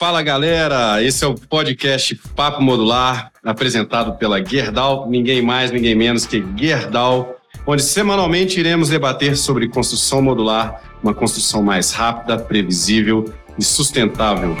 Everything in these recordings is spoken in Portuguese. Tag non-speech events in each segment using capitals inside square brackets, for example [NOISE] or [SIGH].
Fala galera, esse é o podcast Papo Modular, apresentado pela Gerdau, ninguém mais, ninguém menos que Gerdau, onde semanalmente iremos debater sobre construção modular, uma construção mais rápida, previsível e sustentável.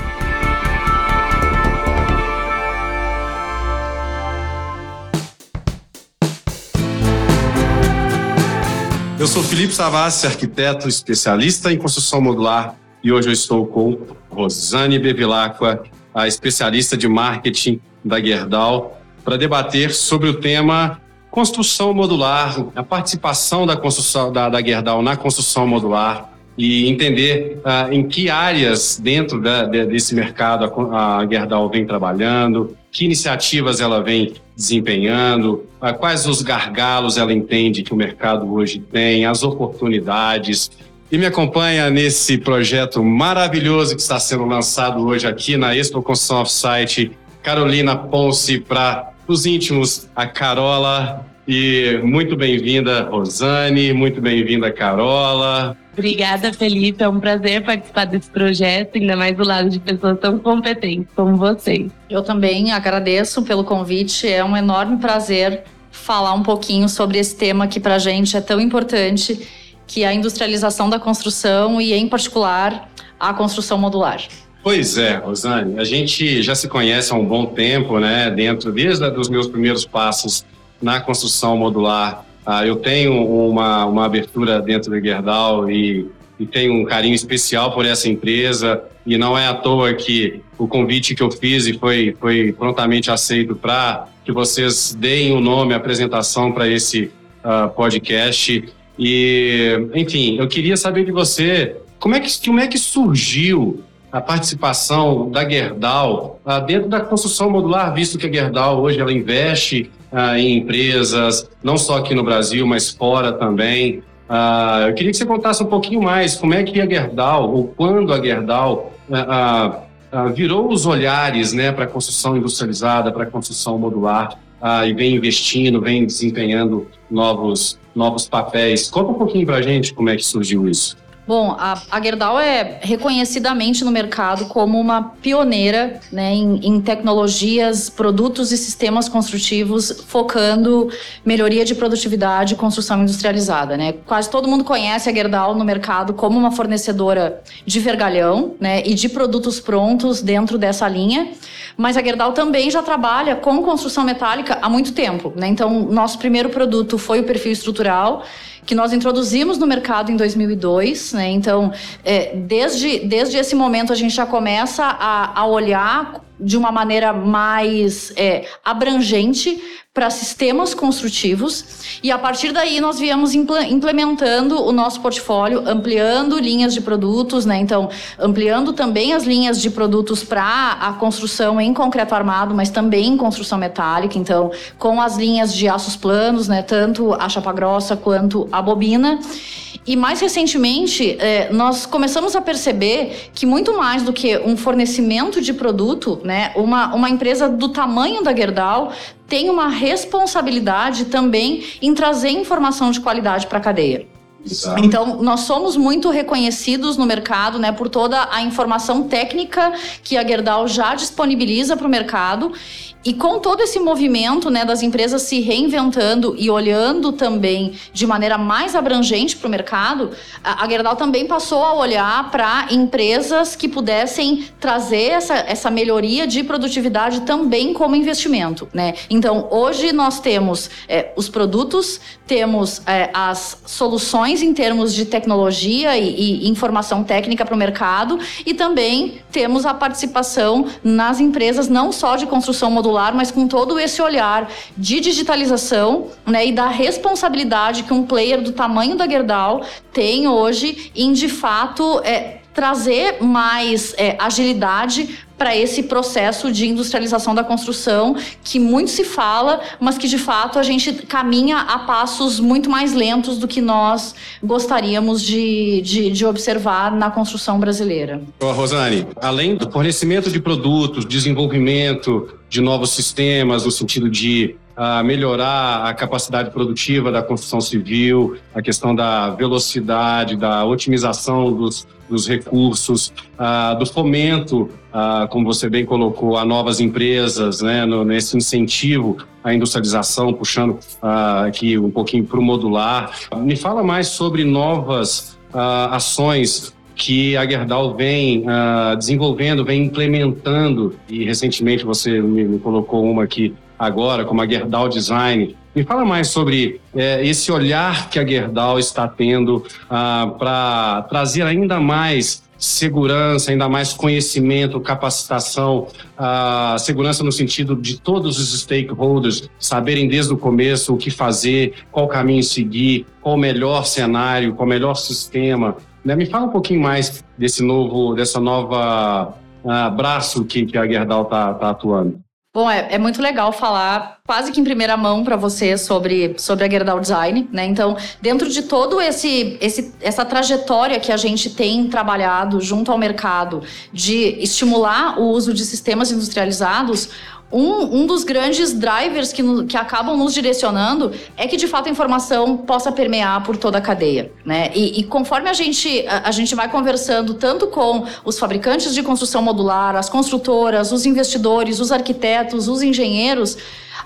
Eu sou Felipe Savassi, arquiteto especialista em construção modular e hoje eu estou com Rosane Bevilacqua, a especialista de marketing da Gerdau, para debater sobre o tema construção modular, a participação da construção da, da Gerdau na construção modular e entender uh, em que áreas dentro da, de, desse mercado a, a Gerdau vem trabalhando, que iniciativas ela vem desempenhando, uh, quais os gargalos ela entende que o mercado hoje tem, as oportunidades, e me acompanha nesse projeto maravilhoso que está sendo lançado hoje aqui na Expo Construção Offsite, Carolina Ponce, para os íntimos, a Carola. E muito bem-vinda, Rosane, muito bem-vinda, Carola. Obrigada, Felipe. É um prazer participar desse projeto, ainda mais do lado de pessoas tão competentes como vocês. Eu também agradeço pelo convite. É um enorme prazer falar um pouquinho sobre esse tema que para a gente é tão importante que é a industrialização da construção e, em particular, a construção modular. Pois é, Rosane, a gente já se conhece há um bom tempo, né? Dentro, desde os meus primeiros passos na construção modular, ah, eu tenho uma, uma abertura dentro da Gerdau e, e tenho um carinho especial por essa empresa. E não é à toa que o convite que eu fiz e foi, foi prontamente aceito para que vocês deem o nome, a apresentação para esse uh, podcast. E, enfim, eu queria saber de você como é que, como é que surgiu a participação da Gerdau uh, dentro da construção modular, visto que a Gerdau hoje ela investe uh, em empresas, não só aqui no Brasil, mas fora também. Uh, eu queria que você contasse um pouquinho mais como é que a Gerdau, ou quando a Gerdau virou os olhares né, para a construção industrializada, para a construção modular, e vem investindo, vem desempenhando novos novos papéis. Conta um pouquinho para a gente como é que surgiu isso. Bom, a, a Gerdau é reconhecidamente no mercado como uma pioneira né, em, em, tecnologias, produtos e sistemas construtivos focando melhoria de produtividade e construção industrializada. Né? Quase todo mundo conhece a Gerdau no mercado como uma fornecedora de vergalhão né, e de produtos prontos dentro dessa linha. Mas a Gerdau também já trabalha com construção metálica há muito tempo. Né? Então, nosso primeiro produto foi o perfil estrutural que nós introduzimos no mercado em 2002. Né? Então, é, desde, desde esse momento, a gente já começa a, a olhar de uma maneira mais é, abrangente para sistemas construtivos e a partir daí nós viemos implementando o nosso portfólio, ampliando linhas de produtos, né? Então, ampliando também as linhas de produtos para a construção em concreto armado, mas também em construção metálica. Então, com as linhas de aços planos, né? Tanto a chapa grossa quanto a bobina. E mais recentemente, é, nós começamos a perceber que muito mais do que um fornecimento de produto, né, uma, uma empresa do tamanho da Gerdau tem uma responsabilidade também em trazer informação de qualidade para a cadeia. Exato. Então, nós somos muito reconhecidos no mercado né, por toda a informação técnica que a Gerdau já disponibiliza para o mercado e com todo esse movimento né, das empresas se reinventando e olhando também de maneira mais abrangente para o mercado, a, Gerdau também passou a olhar para empresas que pudessem trazer essa, essa melhoria de produtividade também como investimento. Né? Então, hoje nós temos é, os produtos, temos é, as soluções em termos de tecnologia e, e informação técnica para o mercado e também temos a participação nas empresas não só de construção modular modular, mas com todo esse olhar de digitalização né, e da responsabilidade que um player do tamanho da Gerdau tem hoje em, de fato, é, trazer mais é, agilidade para esse processo de industrialização da construção que muito se fala, mas que de fato a gente caminha a passos muito mais lentos do que nós gostaríamos de, de, de observar na construção brasileira. Rosane, além do fornecimento de produtos, desenvolvimento de novos sistemas, no sentido de a melhorar a capacidade produtiva da construção civil, a questão da velocidade, da otimização dos, dos recursos, do fomento, como você bem colocou, a novas empresas, né, no, nesse incentivo à industrialização, puxando aqui um pouquinho para o modular. Me fala mais sobre novas ações que a Gerdau vem desenvolvendo, vem implementando, e recentemente você me, me, colocou uma aqui agora, como a Gerdau Design. Me fala mais sobre é, esse olhar que a Gerdau está tendo uh, para trazer ainda mais segurança, ainda mais conhecimento, capacitação, uh, segurança no sentido de todos os stakeholders saberem desde o começo o que fazer, qual caminho seguir, qual o melhor cenário, qual o melhor sistema, né? Me fala um pouquinho mais desse novo, dessa nova uh, braço que, que a Gerdau está tá atuando. Bom, é, é, muito legal falar quase que em primeira mão para você sobre, sobre a Gerdau Design, né? Então, dentro de todo esse, esse essa trajetória que a gente tem trabalhado junto ao mercado de estimular o uso de sistemas industrializados, um, um dos grandes drivers que, que acabam nos direcionando é que, de fato, a informação possa permear por toda a cadeia. Né? E, e conforme a gente, a, a, gente vai conversando tanto com os fabricantes de construção modular, as construtoras, os investidores, os arquitetos, os engenheiros,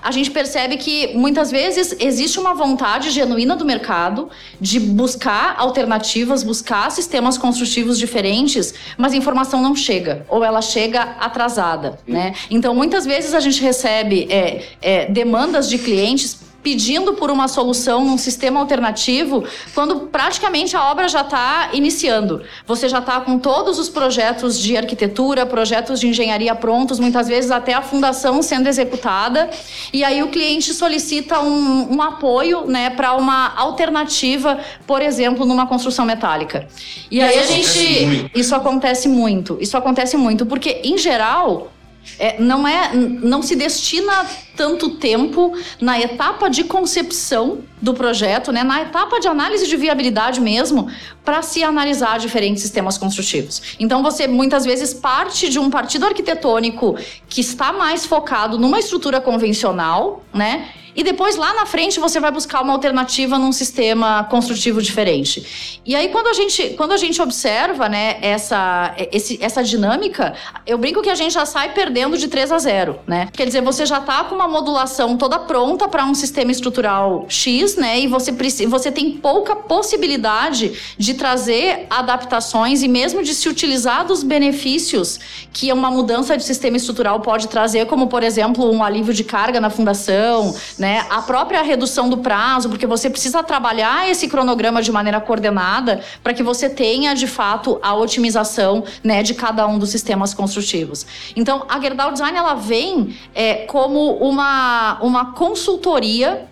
a gente percebe que muitas vezes existe uma vontade genuína do mercado de buscar alternativas, buscar sistemas construtivos diferentes, mas a informação não chega, ou ela chega atrasada, né? Então, muitas vezes a gente recebe é, é, demandas de clientes pedindo por uma solução num sistema alternativo, quando praticamente a obra já está iniciando. Você já está com todos os projetos de arquitetura, projetos de engenharia prontos, muitas vezes até a fundação sendo executada, e aí o cliente solicita um, um apoio né, para uma alternativa, por exemplo, numa construção metálica. E aí a gente. Isso acontece muito. Isso acontece muito, porque, em geral, é, não é, não se destina tanto tempo na etapa de concepção do projeto, né, na etapa de análise de viabilidade mesmo, para se analisar diferentes sistemas construtivos. Então você muitas vezes parte de um partido arquitetônico que está mais focado numa estrutura convencional, né? E depois lá na frente você vai buscar uma alternativa num sistema construtivo diferente. E aí quando a gente, quando a gente observa, né, essa, esse, essa dinâmica, eu brinco que a gente já sai perdendo de 3 a 0, né? Quer dizer, você já está com uma modulação toda pronta para um sistema estrutural X, né? E você, você tem pouca possibilidade de trazer adaptações e mesmo de se utilizar dos benefícios que uma mudança de sistema estrutural pode trazer, como por exemplo, um alívio de carga na fundação, né? Né? A própria redução do prazo, porque você precisa trabalhar esse cronograma de maneira coordenada para que você tenha, de fato, a otimização, né, de cada um dos sistemas construtivos. Então, a Gerdau Design ela vem é, como uma, uma consultoria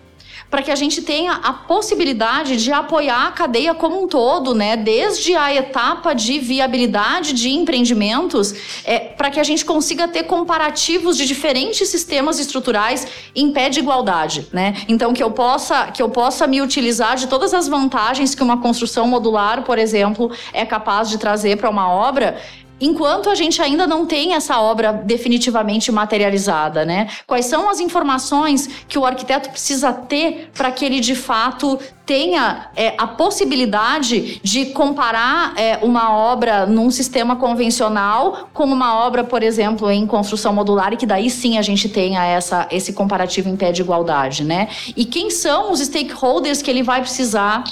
para que a gente tenha a possibilidade de apoiar a cadeia como um todo, né? Desde a etapa de viabilidade de empreendimentos, é, para que a gente consiga ter comparativos de diferentes sistemas estruturais em pé de igualdade, né? Então que eu possa que eu possa me utilizar de todas as vantagens que uma construção modular, por exemplo, é capaz de trazer para uma obra enquanto a gente ainda não tem essa obra definitivamente materializada, né? Quais são as informações que o arquiteto precisa ter para que ele de fato tenha é, a possibilidade de comparar é, uma obra num sistema convencional com uma obra, por exemplo, em construção modular e que daí sim a gente tenha essa, esse comparativo em pé de igualdade, né? E quem são os stakeholders que ele vai precisar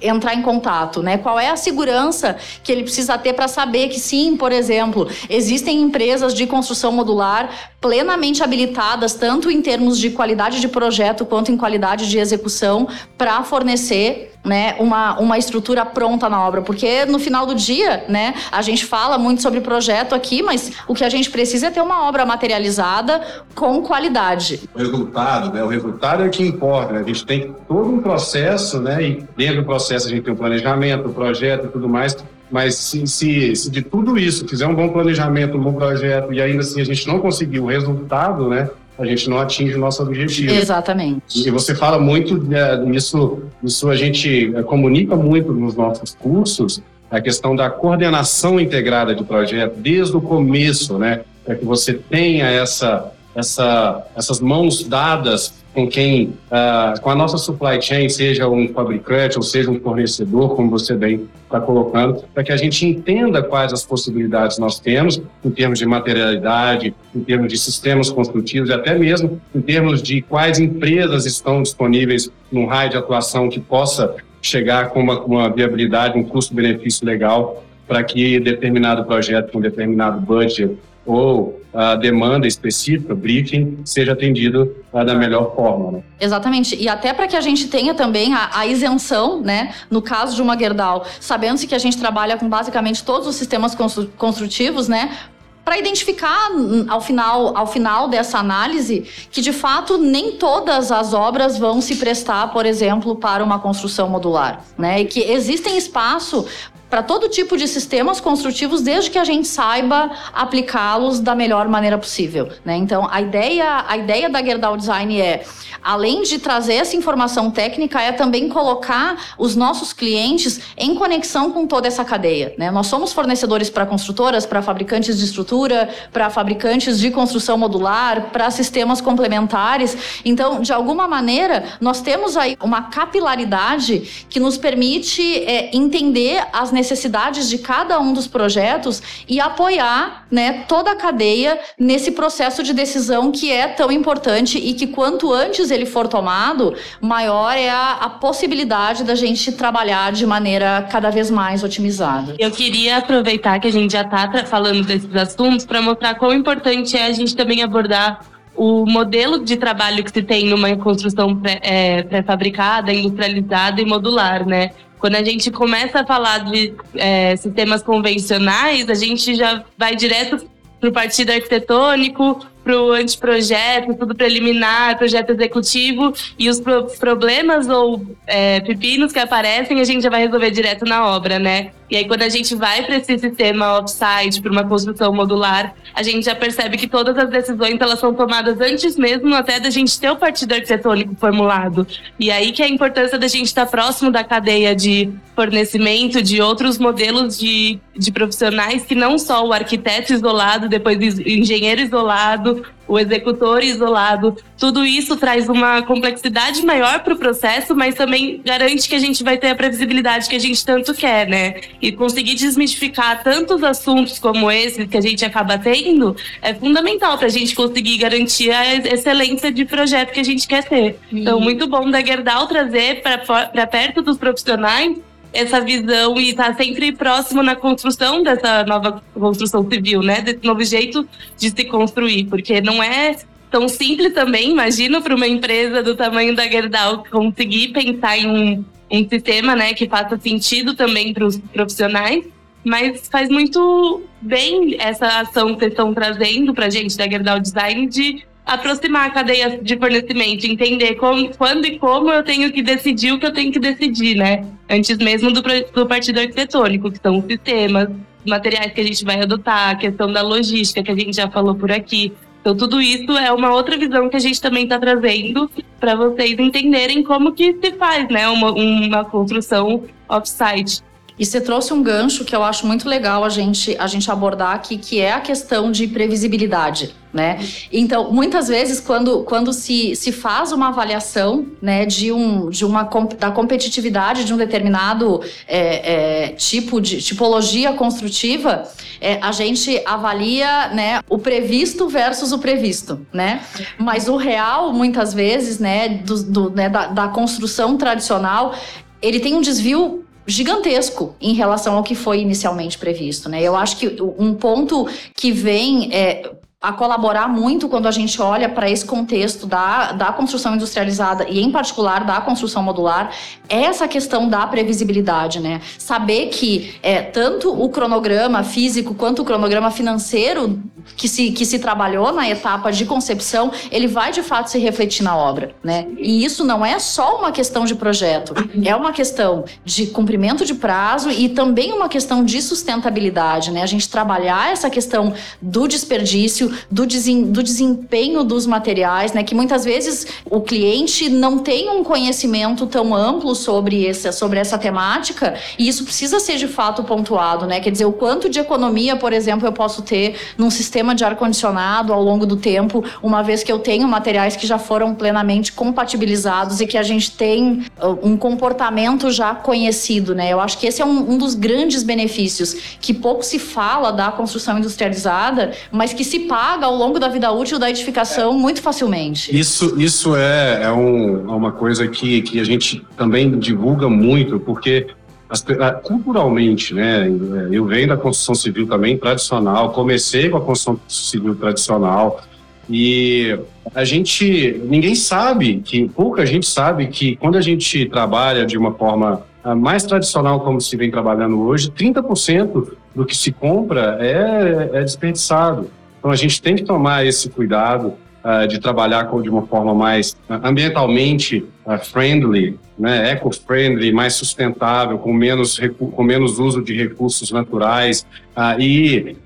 entrar em contato, né? Qual é a segurança que ele precisa ter para saber que sim, por exemplo, existem empresas de construção modular plenamente habilitadas tanto em termos de qualidade de projeto quanto em qualidade de execução para fornecer né, uma, uma estrutura pronta na obra, porque no final do dia, né, a gente fala muito sobre projeto aqui, mas o que a gente precisa é ter uma obra materializada com qualidade. O resultado, né, o resultado é o que importa, né? a gente tem todo um processo, né, e dentro do processo a gente tem o um planejamento, o projeto e tudo mais, mas se, se, se, de tudo isso fizer um bom planejamento, um bom projeto e ainda assim a gente não conseguir o resultado, né, a gente não atinge o nosso objetivo. Exatamente. E você fala muito né, nisso, isso a gente é, comunica muito nos nossos cursos, a questão da coordenação integrada de projeto desde o começo, né, para que você tenha essa, essa, essas mãos dadas com quem, uh, com a nossa supply chain, seja um fabricante ou seja um fornecedor, como você bem está colocando, para que a gente entenda quais as possibilidades nós temos em termos de materialidade, em termos de sistemas construtivos e até mesmo em termos de quais empresas estão disponíveis num raio de atuação que possa chegar com uma, uma viabilidade, um custo-benefício legal para que determinado projeto com determinado budget ou a demanda específica, briefing, seja atendido uh, da melhor forma. Né? Exatamente. E até para que a gente tenha também a, a, isenção, né, no caso de uma Gerdau, sabendo-se que a gente trabalha com basicamente todos os sistemas construtivos, né, para identificar hum, ao final, ao final dessa análise que de fato nem todas as obras vão se prestar, por exemplo, para uma construção modular, né? E que existem espaço para todo tipo de sistemas construtivos, desde que a gente saiba aplicá-los da melhor maneira possível. Né? Então, a ideia, a ideia da Gerdau Design é, além de trazer essa informação técnica, é também colocar os nossos clientes em conexão com toda essa cadeia. Né? Nós somos fornecedores para construtoras, para fabricantes de estrutura, para fabricantes de construção modular, para sistemas complementares. Então, de alguma maneira, nós temos aí uma capilaridade que nos permite é, entender as necessidades necessidades de cada um dos projetos e apoiar né, toda a cadeia nesse processo de decisão que é tão importante e que quanto antes ele for tomado, maior é a, a possibilidade da gente trabalhar de maneira cada vez mais otimizada. Eu queria aproveitar que a gente já está falando desses assuntos para mostrar quão importante é a gente também abordar o modelo de trabalho que se tem numa construção é, pré-fabricada, industrializada e modular, né? Quando a gente começa a falar de é, sistemas convencionais, a gente já vai direto para o partido arquitetônico, para o anteprojeto, tudo preliminar, projeto executivo, e os pro problemas ou é, pepinos que aparecem, a gente já vai resolver direto na obra, né? E aí, quando a gente vai para esse sistema offsite, para uma construção modular, a gente já percebe que todas as decisões elas são tomadas antes mesmo até da gente ter o partido arquitetônico formulado. E aí que é a importância da gente estar próximo da cadeia de fornecimento de outros modelos de, de profissionais que não só o arquiteto isolado, depois o engenheiro isolado, o executor isolado. Tudo isso traz uma complexidade maior para o processo, mas também garante que a gente vai ter a previsibilidade que a gente tanto quer, né? E conseguir desmistificar tantos assuntos como esse que a gente acaba tendo é fundamental para a gente conseguir garantir a excelência de projeto que a gente quer ter. Então, muito bom da Gerdau trazer para perto dos profissionais essa visão e estar tá sempre próximo na construção dessa nova construção civil, né? Desse novo jeito de se construir, porque não é tão simples também, imagino, para uma empresa do tamanho da Gerdau conseguir pensar em um, um sistema, né, que faça sentido também para os profissionais. Mas faz muito bem essa ação que vocês estão trazendo para a gente da Gerdau Design de aproximar a cadeia de fornecimento, entender como, quando e como eu tenho que decidir o que eu tenho que decidir, né? Antes mesmo do, do partido arquitetônico, que são os sistemas, os materiais que a gente vai adotar, a questão da logística que a gente já falou por aqui. Então, tudo isso é uma outra visão que a gente também está trazendo para vocês entenderem como que se faz, né, uma, uma construção off-site. E você trouxe um gancho que eu acho muito legal a gente, a gente abordar aqui, que é a questão de previsibilidade. Né? Então, muitas vezes, quando, quando se, se faz uma avaliação né, de, um, de uma, da competitividade de um determinado é, é, tipo de tipologia construtiva, é, a gente avalia né, o previsto versus o previsto. Né? Mas o real, muitas vezes, né, do, do né, da, da construção tradicional, ele tem um desvio gigantesco em relação ao que foi inicialmente previsto, né? Eu acho que um ponto que vem é, a colaborar muito quando a gente olha para esse contexto da, da construção industrializada e, em particular, da construção modular, é essa questão da previsibilidade, né? Saber que é, tanto o cronograma físico quanto o cronograma financeiro que se, que se trabalhou na etapa de concepção, ele vai de fato se refletir na obra, né? E isso não é só uma questão de projeto, é uma questão de cumprimento de prazo e também uma questão de sustentabilidade, né? A gente trabalhar essa questão do desperdício, do, do desempenho dos materiais, né? Que muitas vezes o cliente não tem um conhecimento tão amplo sobre essa, sobre essa temática e isso precisa ser de fato pontuado, né? Quer dizer, o quanto de economia, por exemplo, eu posso ter num sistema de ar-condicionado ao longo do tempo, uma vez que eu tenho materiais que já foram plenamente compatibilizados e que a gente tem uh, um comportamento já conhecido, né? Eu acho que esse é um, um dos grandes benefícios que pouco se fala da construção industrializada, mas que se paga ao longo da vida útil da edificação é. muito facilmente. Isso, isso é, é, um, é uma coisa que, que a gente também divulga muito, porque as, culturalmente, né? Eu venho da construção civil também tradicional, comecei com a construção civil tradicional e a gente, ninguém sabe que pouca gente sabe que quando a gente trabalha de uma forma mais tradicional como se vem trabalhando hoje, 30% do que se compra é, é desperdiçado. Então a gente tem que tomar esse cuidado uh, de trabalhar com, de uma forma mais ambientalmente uh, friendly, né, eco-friendly, mais sustentável, com menos, com menos uso de recursos naturais. Uh, e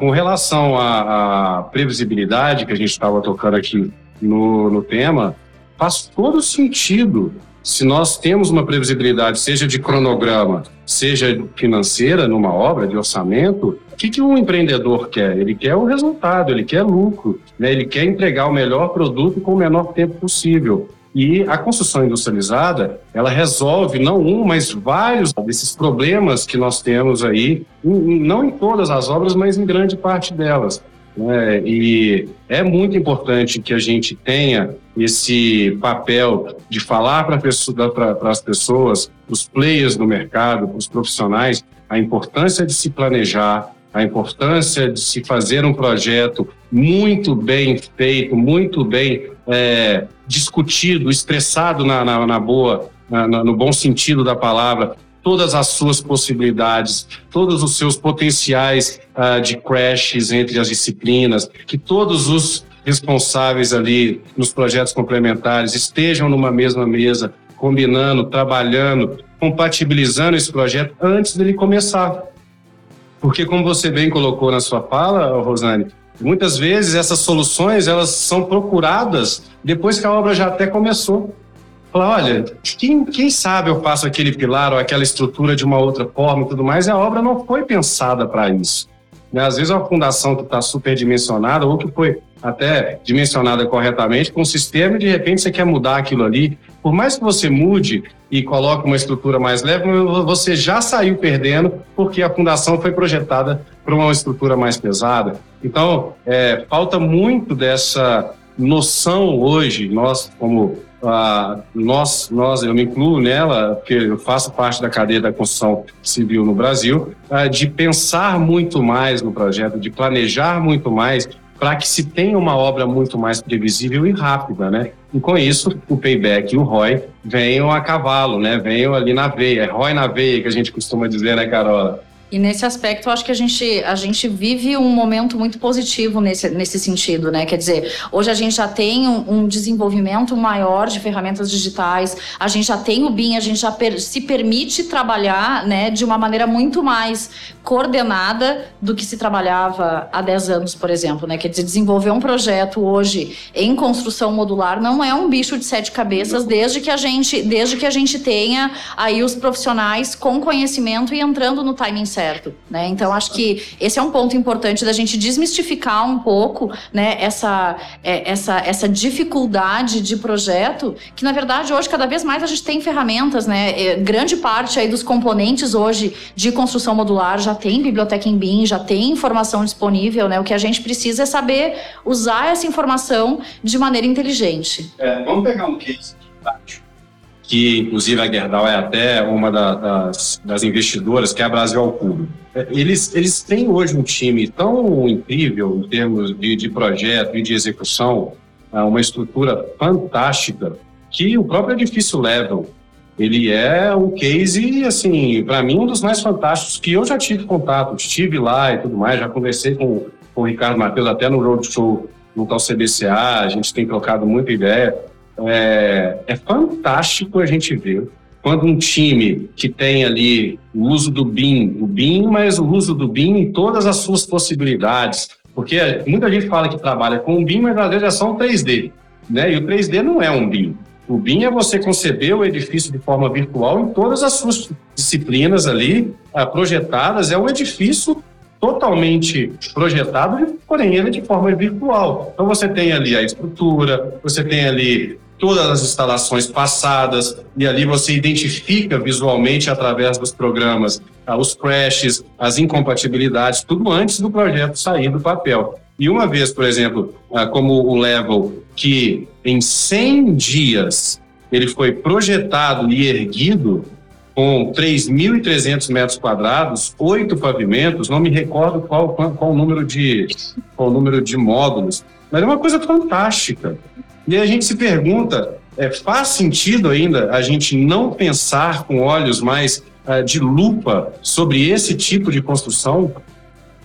com relação à, à, previsibilidade que a gente estava tocando aqui no, no tema, faz todo sentido se nós temos uma previsibilidade, seja de cronograma, seja financeira numa obra de orçamento, o que, que um empreendedor quer? Ele quer o resultado, ele quer lucro, né? ele quer entregar o melhor produto com o menor tempo possível. E a construção industrializada, ela resolve não um, mas vários desses problemas que nós temos aí, não em todas as obras, mas em grande parte delas. Né? E é muito importante que a gente tenha esse papel de falar para as pessoas, os players do mercado, os profissionais, a importância de se planejar, a importância de se fazer um projeto muito bem feito, muito bem é, discutido, expressado na, na, na boa, na, no bom sentido da palavra, todas as suas possibilidades, todos os seus potenciais uh, de crashes entre as disciplinas, que todos os responsáveis ali nos projetos complementares estejam numa mesma mesa, combinando, trabalhando, compatibilizando esse projeto antes dele começar. Porque como você bem colocou na sua fala, Rosane, muitas vezes essas soluções elas são procuradas depois que a obra já até começou. Falar, olha, quem, quem sabe eu faço aquele pilar ou aquela estrutura de uma outra forma e tudo mais, e a obra não foi pensada para isso. Né? Às vezes uma fundação que está superdimensionada ou que foi até dimensionada corretamente com o sistema e de repente você quer mudar aquilo ali. Por mais que você mude e coloque uma estrutura mais leve, você já saiu perdendo porque a fundação foi projetada para uma estrutura mais pesada. Então, é, falta muito dessa noção hoje, nós como ah, nós, nós, eu me incluo nela, porque eu faço parte da cadeia da construção civil no Brasil, ah, de pensar muito mais no projeto, de planejar muito mais para que se tenha uma obra muito mais previsível e rápida, né? E com isso, o payback e o ROI venham a cavalo, né? Venham ali na veia, é ROI na veia que a gente costuma dizer, né, Carola? E nesse aspecto, eu acho que a gente, a gente vive um momento muito positivo nesse, nesse sentido, né? Quer dizer, hoje a gente já tem um, um desenvolvimento maior de ferramentas digitais, a gente já tem o BIM, a gente já per, se permite trabalhar né, de uma maneira muito mais coordenada do que se trabalhava há 10 anos, por exemplo, né? Quer dizer, desenvolver um projeto hoje em construção modular não é um bicho de sete cabeças, desde que a gente, desde que a gente tenha aí os profissionais com conhecimento e entrando no timing certo, né? Então acho que esse é um ponto importante da gente desmistificar um pouco, né? Essa é, essa essa dificuldade de projeto que na verdade hoje cada vez mais a gente tem ferramentas, né? É, grande parte aí dos componentes hoje de construção modular já tem biblioteca em BIM, já tem informação disponível, né? O que a gente precisa é saber usar essa informação de maneira inteligente. É, vamos pegar um case prático que inclusive a Gerdau é até uma da, das, das, investidoras, que é a Brasil ao Cubo. É, eles, eles têm hoje um time tão incrível em termos de, de projeto e de execução, é, uma estrutura fantástica, que o próprio edifício Level, ele é um case, assim, para mim, um dos mais fantásticos que eu já tive contato, estive lá e tudo mais, já conversei com, com o Ricardo Matheus até no Roadshow no tal CBCA, a gente tem trocado muita ideia. É, é fantástico a gente ver quando um time que tem ali o uso do BIM, o BIM, mas o uso do BIM em todas as suas possibilidades, Porque muita gente fala que trabalha com um BIM, mas às vezes é só um 3D. Né? E o 3D não é um BIM. O BIM é você conceber o edifício de forma virtual em todas as suas disciplinas ali ah, projetadas. É um edifício totalmente projetado, porém ele é de forma virtual. Então você tem ali a estrutura, você tem ali todas as instalações passadas e ali você identifica visualmente através dos programas ah, os crashes, as incompatibilidades, tudo antes do projeto sair do papel. E uma vez, por exemplo, ah, como o Level, que em 100 dias ele foi projetado e erguido com 3.300 metros quadrados, oito pavimentos, não me recordo qual, qual, qual, o número de, qual o número de módulos, mas é uma coisa fantástica. E a gente se pergunta, é, faz sentido ainda a gente não pensar com olhos mais uh, de lupa sobre esse tipo de construção?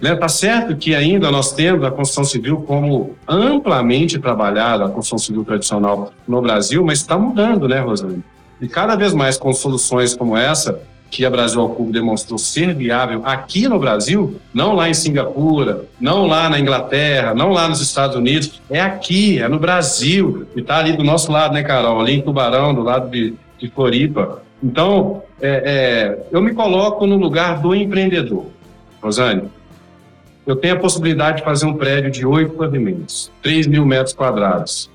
Né? Tá certo que ainda nós temos a construção civil como amplamente trabalhada, a construção civil tradicional no Brasil, mas está mudando, né, Rosane? E cada vez mais com soluções como essa, que a Brasil ao Cubo demonstrou ser viável aqui no Brasil, não lá em Singapura, não lá na Inglaterra, não lá nos Estados Unidos, é aqui, é no Brasil, e está ali do nosso lado, né, Carol? Ali em Tubarão, do lado de, de Floripa. Então, é, é, eu me coloco no lugar do empreendedor. Rosane, eu tenho a possibilidade de fazer um prédio de oito pavimentos, 3 mil metros quadrados.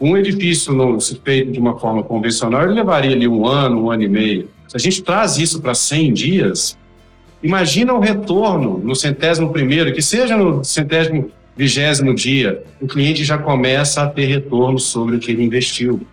Um edifício, no, se feito de uma forma convencional, ele levaria ali um ano, um ano e meio. Se a gente traz isso para 100 dias, imagina o retorno no centésimo primeiro, que seja no centésimo vigésimo dia, o cliente já começa a ter retorno sobre o que ele investiu.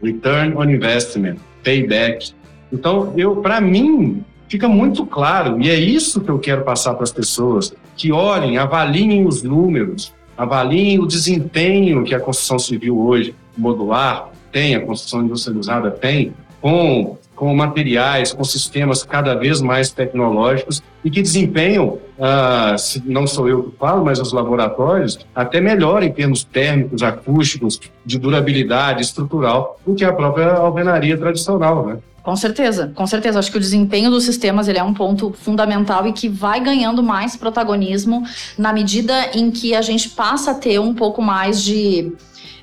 Return on investment, payback. Então, eu, para mim, fica muito claro, e é isso que eu quero passar para as pessoas, que olhem, avaliem os números, avaliem o desempenho que a construção civil hoje, modular, tem, a construção industrializada tem, com com materiais, com sistemas cada vez mais tecnológicos e que desempenham, ah, não sou eu que falo, mas os laboratórios, até melhor em termos térmicos, acústicos, de durabilidade estrutural do que a própria alvenaria tradicional, né? Com certeza, com certeza. Acho que o desempenho dos sistemas ele é um ponto fundamental e que vai ganhando mais protagonismo na medida em que a gente passa a ter um pouco mais de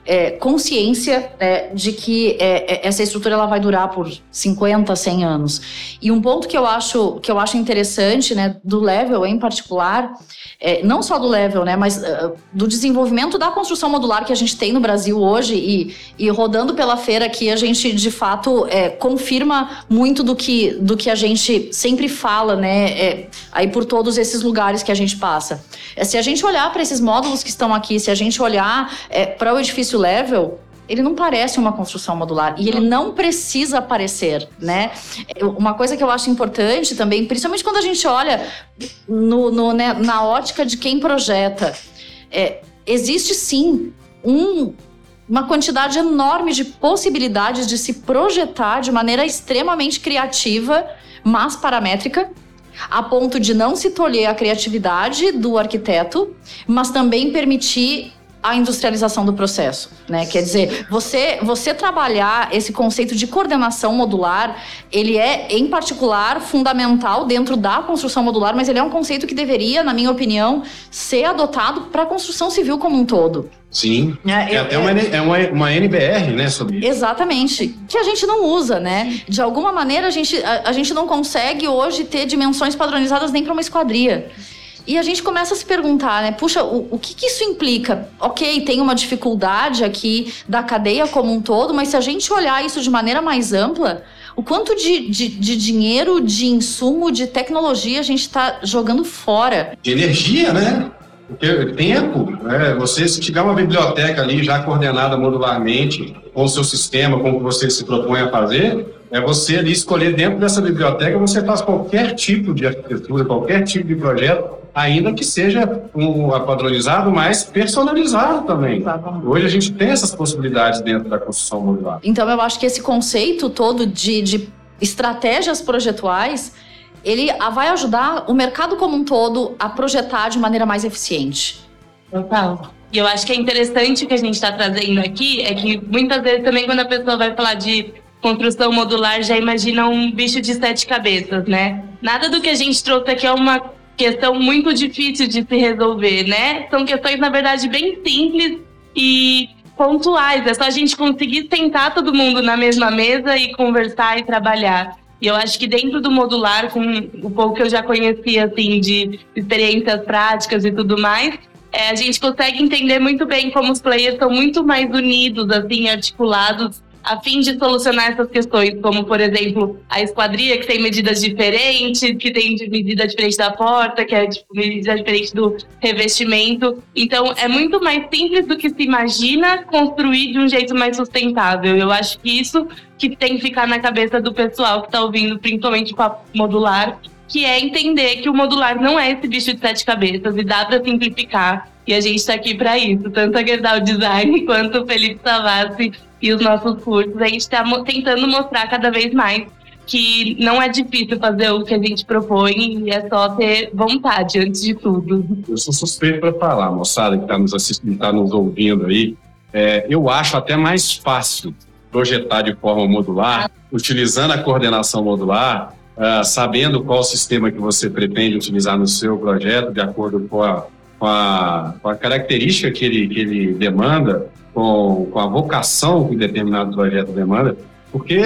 é, consciência é, de que é, é essa estrutura ela vai durar por 50, 100 anos. E um ponto que eu acho, que eu acho interessante, né, do level em particular, é, não só do level, né, mas uh, do desenvolvimento da construção modular que a gente tem no Brasil hoje e, e rodando pela feira aqui, a gente de fato é, confirma muito do que, do que a gente sempre fala, né, aí por todos esses lugares que a gente passa. se a gente olhar para esses módulos que estão aqui, se a gente olhar para o edifício level, ele não parece uma construção modular e ele não precisa parecer, né? Uma coisa que eu acho importante também, principalmente quando a gente olha no, no né, na ótica de quem projeta, é, existe sim um, uma quantidade enorme de possibilidades de se projetar de maneira extremamente criativa, mas paramétrica, a ponto de não se tolher a criatividade do arquiteto, mas também permitir a industrialização do processo, né? Quer dizer, você você trabalhar esse conceito de coordenação modular, ele é em particular fundamental dentro da construção modular, mas ele é um conceito que deveria, na minha opinião, ser adotado para a construção civil como um todo. Sim. É, é até uma, é uma, uma NBR, né, sobre isso. Exatamente. Que a gente não usa, né? De alguma maneira, a gente, a, a gente não consegue hoje ter dimensões padronizadas nem para uma esquadria. E a gente começa a se perguntar, né? Puxa, o, o que, que isso implica? Ok, tem uma dificuldade aqui da cadeia como um todo, mas se a gente olhar isso de maneira mais ampla, o quanto de, de, de dinheiro, de insumo, de tecnologia a gente está jogando fora. De energia, né? tempo, né? Você se tiver uma biblioteca ali já coordenada modularmente com o seu sistema, como você se propõe a fazer, é você ali escolher dentro dessa biblioteca, você faz qualquer tipo de arquitetura, qualquer tipo de projeto ainda que seja um padronizado, mas personalizado também. Exatamente. Hoje a gente tem essas possibilidades dentro da construção modular. Então eu acho que esse conceito todo de, de estratégias projetuais ele vai ajudar o mercado como um todo a projetar de maneira mais eficiente. Total. E eu acho que é interessante o que a gente está trazendo aqui é que muitas vezes também quando a pessoa vai falar de construção modular já imagina um bicho de sete cabeças, né? Nada do que a gente trouxe aqui é uma questão muito difícil de se resolver, né? São questões, na verdade, bem simples e pontuais. É só a gente conseguir sentar todo mundo na mesma mesa e conversar e trabalhar. E eu acho que dentro do modular, com o pouco que eu já conhecia, assim, de experiências práticas e tudo mais, é, a gente consegue entender muito bem como os players são muito mais unidos, assim, articulados a fim de solucionar essas questões, como, por exemplo, a esquadria, que tem medidas diferentes, que tem medida diferente da porta, que é tipo, medida diferente do revestimento. Então, é muito mais simples do que se imagina construir de um jeito mais sustentável. Eu acho que isso que tem que ficar na cabeça do pessoal que está ouvindo, principalmente com a modular, que é entender que o modular não é esse bicho de sete cabeças e dá para simplificar. E a gente está aqui para isso, tanto a Gerdau Design [LAUGHS] quanto o Felipe Savassi e os nossos cursos, a gente está tentando mostrar cada vez mais que não é difícil fazer o que a gente propõe é só ter vontade antes de tudo. Eu sou suspeito para falar, moçada que está nos assistindo, está nos ouvindo aí. É, eu acho até mais fácil projetar de forma modular, utilizando a coordenação modular, uh, sabendo qual sistema que você pretende utilizar no seu projeto, de acordo com a, com a, com a característica que ele, que ele demanda, com, com a vocação que determinado projeto demanda, porque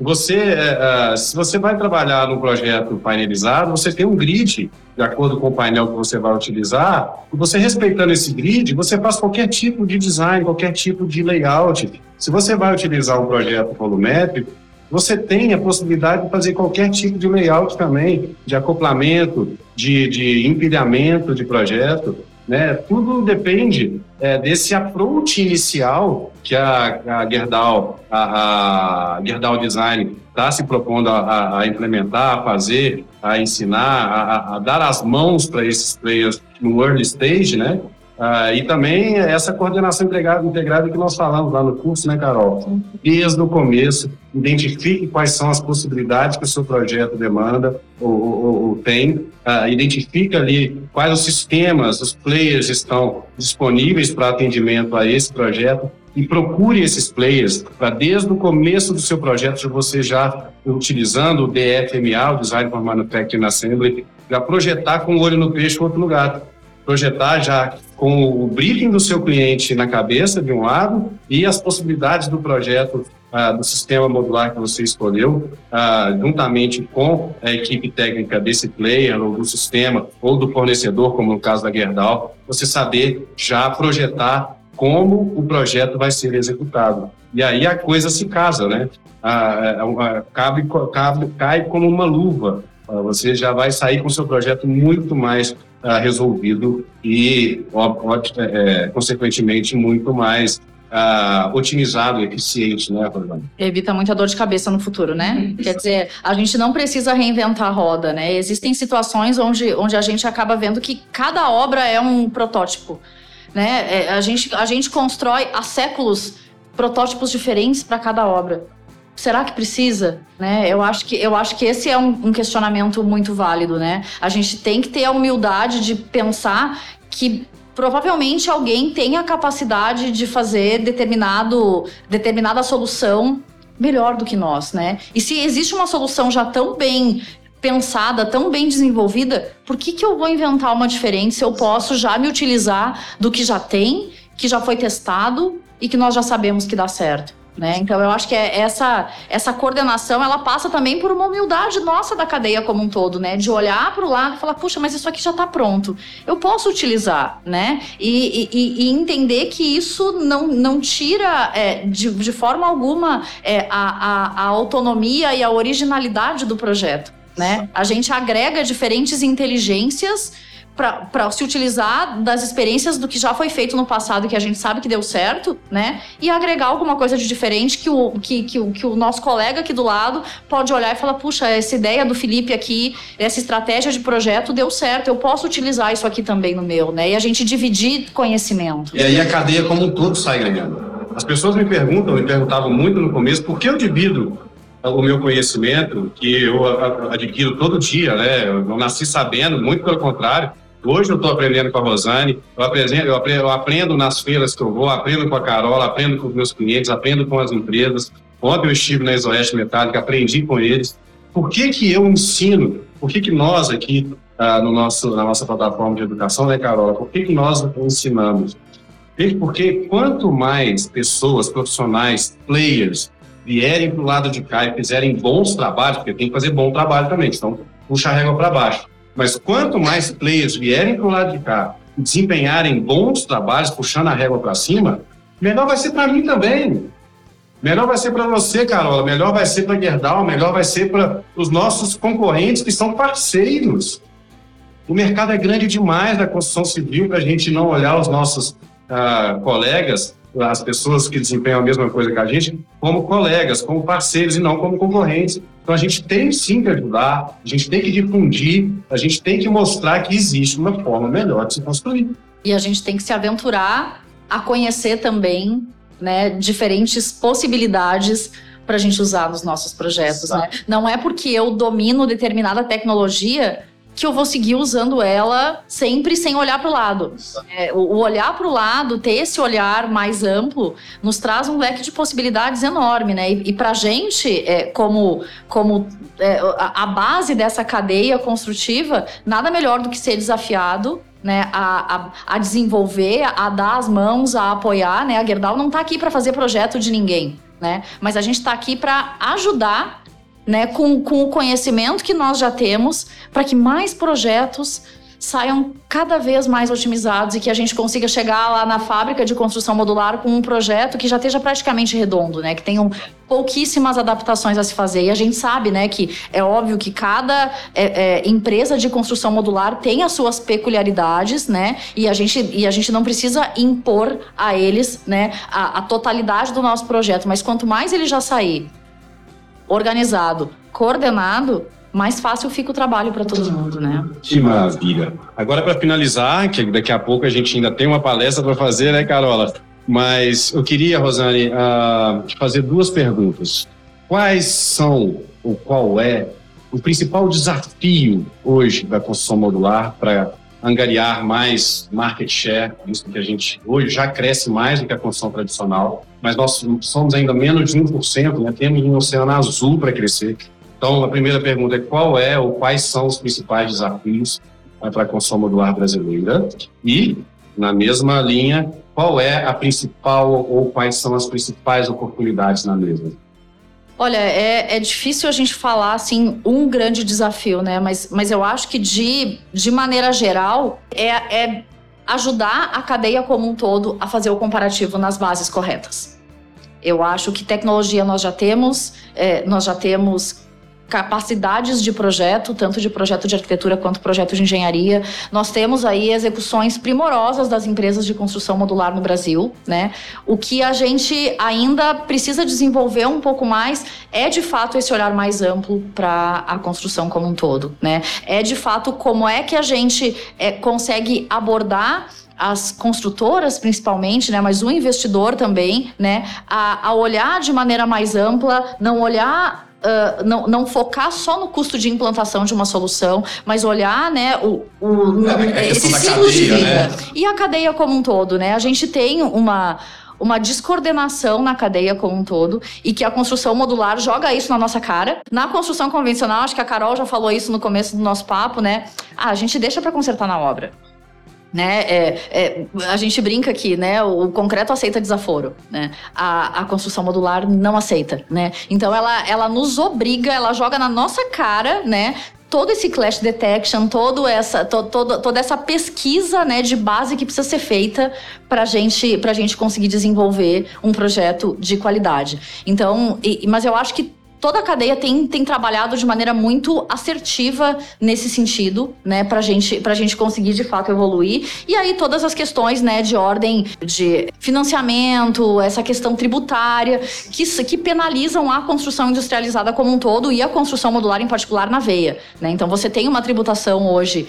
você, é, se você vai trabalhar num projeto painelizado, você tem um grid de acordo com o painel que você vai utilizar, e você respeitando esse grid, você faz qualquer tipo de design, qualquer tipo de layout. Se você vai utilizar um projeto volumétrico, você tem a possibilidade de fazer qualquer tipo de layout também, de acoplamento, de, de empilhamento de projeto. Né? Tudo depende é, desse approach inicial que a, a Gerdau, a, a Gerdau Design está se propondo a, a, implementar, a fazer, a ensinar, a, a dar as mãos para esses players no early stage, né? Ah, e também essa coordenação integrada, integrada que nós falamos lá no curso, né, Carol? Desde o começo, identifique quais são as possibilidades que o seu projeto demanda ou, ou, ou tem, ah, identifique ali quais os sistemas, os players estão disponíveis para atendimento a esse projeto e procure esses players para desde o começo do seu projeto, você já utilizando o DFMA, o Design for Manufacturing Assembly, já projetar com o olho no peixe outro lugar projetar já com o briefing do seu cliente na cabeça, de um lado, e as possibilidades do projeto ah, do sistema modular que você escolheu, ah, juntamente com a equipe técnica desse player, ou do sistema, ou do fornecedor, como no caso da Gerdau, você saber já projetar como o projeto vai ser executado. E aí a coisa se casa, né? Ah, cabe, cabe, cai como uma luva. Você já vai sair com seu projeto muito mais uh, resolvido e, é, consequentemente, muito mais uh, otimizado e eficiente, né, Rosane? Evita muita dor de cabeça no futuro, né? Quer dizer, a gente não precisa reinventar a roda, né? Existem situações onde, onde a gente acaba vendo que cada obra é um protótipo, né? É, a, gente, a gente constrói há séculos protótipos diferentes para cada obra será que precisa? Né? Eu, acho que, eu acho que esse é um, um, questionamento muito válido. Né? A gente tem que ter a humildade de pensar que provavelmente alguém tem a capacidade de fazer determinado, determinada solução melhor do que nós. Né? E se existe uma solução já tão bem pensada, tão bem desenvolvida, por que, que eu vou inventar uma diferente se eu posso já me utilizar do que já tem, que já foi testado e que nós já sabemos que dá certo? Né? Então eu acho que é essa essa coordenação ela passa também por uma humildade nossa da cadeia como um todo, né? De olhar para o lado e falar, puxa, mas isso aqui já está pronto, eu posso utilizar, né? E, e, e, entender que isso não, não tira é, de, de forma alguma é, a, a, a autonomia e a originalidade do projeto, né? A gente agrega diferentes inteligências para se utilizar das experiências do que já foi feito no passado que a gente sabe que deu certo, né? E agregar alguma coisa de diferente que o, que, que, o, que o nosso colega aqui do lado pode olhar e falar: puxa, essa ideia do Felipe aqui, essa estratégia de projeto deu certo, eu posso utilizar isso aqui também no meu, né? E a gente dividir conhecimento. E aí a cadeia como um todo sai ganhando. As pessoas me perguntam, me perguntavam muito no começo, por que eu divido o meu conhecimento, que eu adquiro todo dia, né? Eu nasci sabendo, muito pelo contrário Hoje eu estou aprendendo com a Rosane, eu aprendo, eu, aprendo, eu aprendo, nas feiras que eu vou, aprendo com a Carola, aprendo com os meus clientes, aprendo com as empresas. Ontem eu estive na Exoeste Metálica, aprendi com eles. Por que, que eu ensino? Por que, que nós aqui, ah, no nosso, na nossa plataforma de educação, né, Carola? Por que, que nós ensinamos? Porque quanto mais pessoas, profissionais, players, vierem para o lado de cá e fizerem bons trabalhos, porque tem que fazer bom trabalho também, então puxa a régua para baixo. Mas quanto mais players vierem para o lado de cá e desempenharem bons trabalhos, puxando a régua para cima, melhor vai ser para mim também. Melhor vai ser para você, Carola, melhor vai ser para Gerdau, melhor vai ser para os nossos concorrentes que são parceiros. O mercado é grande demais da construção civil para a gente não olhar os nossos uh, colegas as pessoas que desempenham a mesma coisa que a gente como colegas, como parceiros e não como concorrentes. Então a gente tem sim que ajudar, a gente tem que difundir, a gente tem que mostrar que existe uma forma melhor de se construir. E a gente tem que se aventurar a conhecer também né, diferentes possibilidades para a gente usar nos nossos projetos. Né? Não é porque eu domino determinada tecnologia que eu vou seguir usando ela sempre sem olhar para o lado. É, o olhar para o lado, ter esse olhar mais amplo, nos traz um leque de possibilidades enorme, né? E, e para a gente, é, como, como é, a, a base dessa cadeia construtiva, nada melhor do que ser desafiado né, a, a, a, desenvolver, a dar as mãos, a apoiar, né? A Gerdau não está aqui para fazer projeto de ninguém, né? Mas a gente está aqui para ajudar né, com, com o conhecimento que nós já temos, para que mais projetos saiam cada vez mais otimizados e que a gente consiga chegar lá na fábrica de construção modular com um projeto que já esteja praticamente redondo, né? Que tenham pouquíssimas adaptações a se fazer. E a gente sabe, né, que é óbvio que cada é, é, empresa de construção modular tem as suas peculiaridades, né? E a gente, e a gente não precisa impor a eles, né, a, a totalidade do nosso projeto. Mas quanto mais ele já sair organizado, coordenado, mais fácil fica o trabalho para todo mundo, né? Que maravilha. Agora, para finalizar, que daqui a pouco a gente ainda tem uma palestra para fazer, né, Carola? Mas eu queria, Rosane, uh, te fazer duas perguntas. Quais são, ou qual é, o principal desafio hoje da construção modular para angariar mais market share, isso que a gente hoje já cresce mais do que a construção tradicional, mas nós somos ainda menos de 1%, né? temos um oceano azul para crescer. Então, a primeira pergunta é qual é ou quais são os principais desafios né, para a construção modular brasileira? E, na mesma linha, qual é a principal ou quais são as principais oportunidades na mesa? Olha, é, é difícil a gente falar assim um grande desafio, né? Mas, mas eu acho que de, de maneira geral é, é ajudar a cadeia como um todo a fazer o comparativo nas bases corretas. Eu acho que tecnologia nós já temos, é, nós já temos capacidades de projeto, tanto de projeto de arquitetura quanto projeto de engenharia. Nós temos aí execuções primorosas das empresas de construção modular no Brasil, né? O que a gente ainda precisa desenvolver um pouco mais é de fato esse olhar mais amplo para a construção como um todo, né? É de fato como é que a gente é, consegue abordar as construtoras principalmente, né, mas o investidor também, né, a, a olhar de maneira mais ampla, não olhar Uh, não, não, focar só no custo de implantação de uma solução, mas olhar né, o, o, é, esse ciclo de vida. Né? E a cadeia como um todo. Né? A gente tem uma uma descoordenação na cadeia como um todo e que a construção modular joga isso na nossa cara. Na construção convencional, acho que a Carol já falou isso no começo do nosso papo, né? Ah, a gente deixa para consertar na obra né? É, é, a gente brinca aqui, né? O concreto aceita desaforo, né? A, a construção modular não aceita, né? Então ela, ela nos obriga, ela joga na nossa cara, né? todo esse clash detection, todo essa, to, todo, toda essa pesquisa né, de base que precisa ser feita para gente, a gente conseguir desenvolver um projeto de qualidade. Então, e, mas eu acho que toda a cadeia tem, tem trabalhado de maneira muito assertiva nesse sentido, né, pra gente, pra gente conseguir de fato evoluir. E aí todas as questões, né, de ordem de financiamento, essa questão tributária, que, que penalizam a construção industrializada como um todo e a construção modular em particular na veia, né? Então você tem uma tributação hoje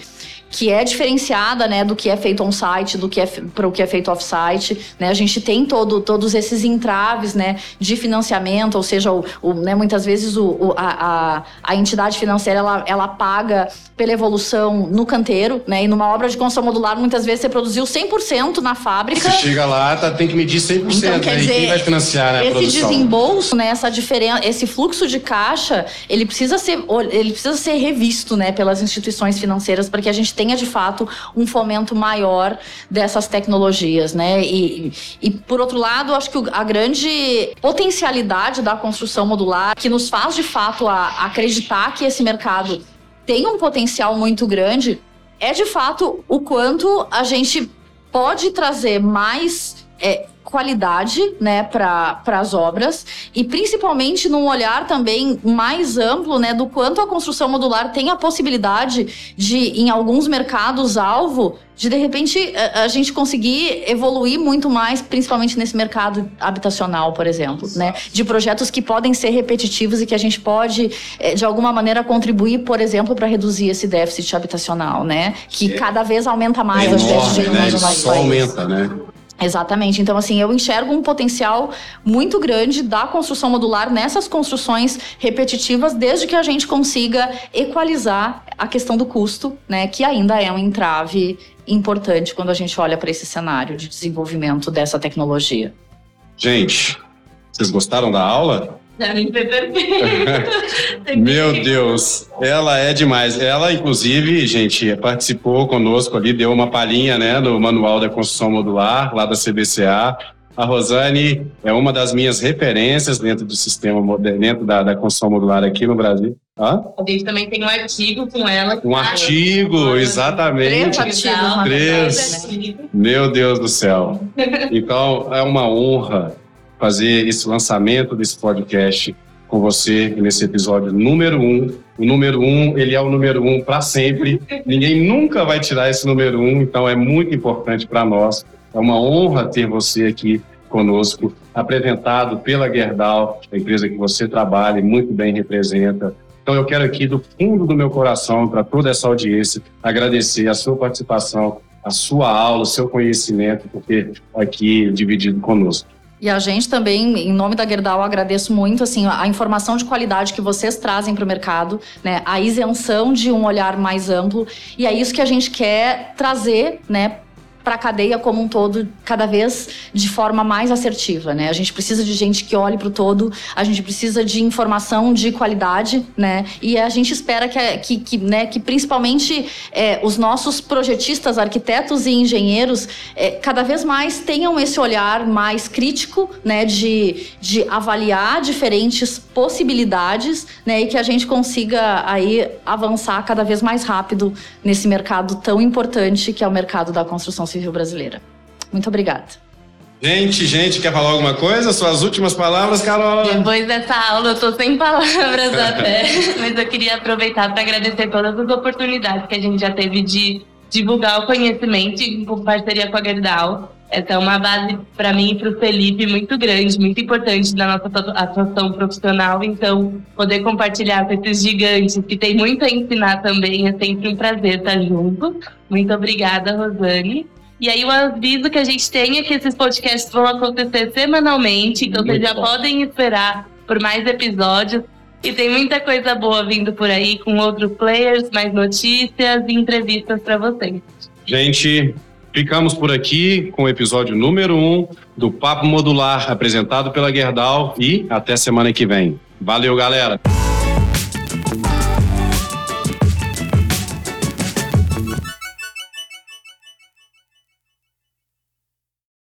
que é diferenciada, né, do que é feito on-site, do que é para o que é feito off-site, né? A gente tem todo, todos esses entraves, né, de financiamento, ou seja, o, o né, muitas vezes o, o a, a, a, entidade financeira ela, ela paga pela evolução no canteiro, né? E numa obra de construção modular, muitas vezes você produziu 100% na fábrica. Você chega lá, tá, tem que medir 100%, então, quer né? dizer, quem vai financiar né, esse desembolso, né, essa diferença, esse fluxo de caixa, ele precisa ser ele precisa ser revisto, né, pelas instituições financeiras para que a gente tenha de fato um fomento maior dessas tecnologias, né? E, e por outro lado, acho que a grande potencialidade da construção modular que nos faz de fato a, acreditar que esse mercado tem um potencial muito grande é de fato o quanto a gente pode trazer mais é, qualidade né, para as obras e principalmente num olhar também mais amplo né, do quanto a construção modular tem a possibilidade de, em alguns mercados-alvo, de de repente a, a, gente conseguir evoluir muito mais, principalmente nesse mercado habitacional, por exemplo, né? De projetos que podem ser repetitivos e que a gente pode, eh, de alguma maneira, contribuir, por exemplo, para reduzir esse déficit habitacional, né? Que é, cada vez aumenta mais é as enorme, né? Só aumenta, né? Exatamente. Então, assim, eu enxergo um potencial muito grande da construção modular nessas construções repetitivas, desde que a gente consiga equalizar a questão do custo, né, que ainda é um entrave importante quando a gente olha para esse cenário de desenvolvimento dessa tecnologia. Gente, vocês gostaram da aula? Deve ser perfeito. [LAUGHS] Meu Deus, ela é demais. Ela, inclusive, gente, participou conosco ali, deu uma palhinha, né, no Manual da Construção Modular, lá da CBCA. A Rosane é uma das minhas referências dentro do sistema, dentro da, da construção modular aqui no Brasil. Hã? A gente também tem um artigo com ela. Um artigo, exatamente. Três artigos. Três. Meu Deus do céu. [LAUGHS] Então, é uma honra fazer esse lançamento desse podcast com você nesse episódio número um. O número um, ele é o número um para sempre. [LAUGHS] Ninguém nunca vai tirar esse número um, então é muito importante para nós. É uma honra ter você aqui conosco, apresentado pela Gerdau, a empresa que você trabalha e muito bem representa. Então eu quero aqui do fundo do meu coração, para toda essa audiência, agradecer a sua participação, a sua aula, o seu conhecimento, porque aqui dividido conosco. E a gente também, em nome da Gerdau, agradeço muito assim a informação de qualidade que vocês trazem para o mercado, né? A isenção de um olhar mais amplo e é isso que a gente quer trazer, né, para a cadeia como um todo, cada vez de forma mais assertiva, né? A gente precisa de gente que olhe para o todo, a gente precisa de informação de qualidade, né? E a gente espera que, que, que, né, que principalmente é, os nossos projetistas, arquitetos e engenheiros é, cada vez mais tenham esse olhar mais crítico, né? De, de avaliar diferentes possibilidades, né? E que a gente consiga aí avançar cada vez mais rápido nesse mercado tão importante que é o mercado da construção civil civil brasileira. Muito obrigada. Gente, gente, quer falar alguma coisa? Suas últimas palavras, Carol? Depois dessa aula, eu tô sem palavras [LAUGHS] até, mas eu queria aproveitar para agradecer todas as oportunidades que a gente já teve de divulgar o conhecimento em parceria com a Gerdau. Essa é uma base para mim e para o Felipe muito grande, muito importante na nossa atuação profissional. Então, poder compartilhar com esses gigantes que tem muito a ensinar também é sempre um prazer estar junto. Muito obrigada, Rosane. E aí o aviso que a gente tem é que esses podcasts vão acontecer semanalmente, então Muito vocês já bom. podem esperar por mais episódios. E tem muita coisa boa vindo por aí com outros players, mais notícias e entrevistas para vocês. Gente, ficamos por aqui com o episódio número 1 um do Papo Modular, apresentado pela Gerdau. E até semana que vem. Valeu, galera!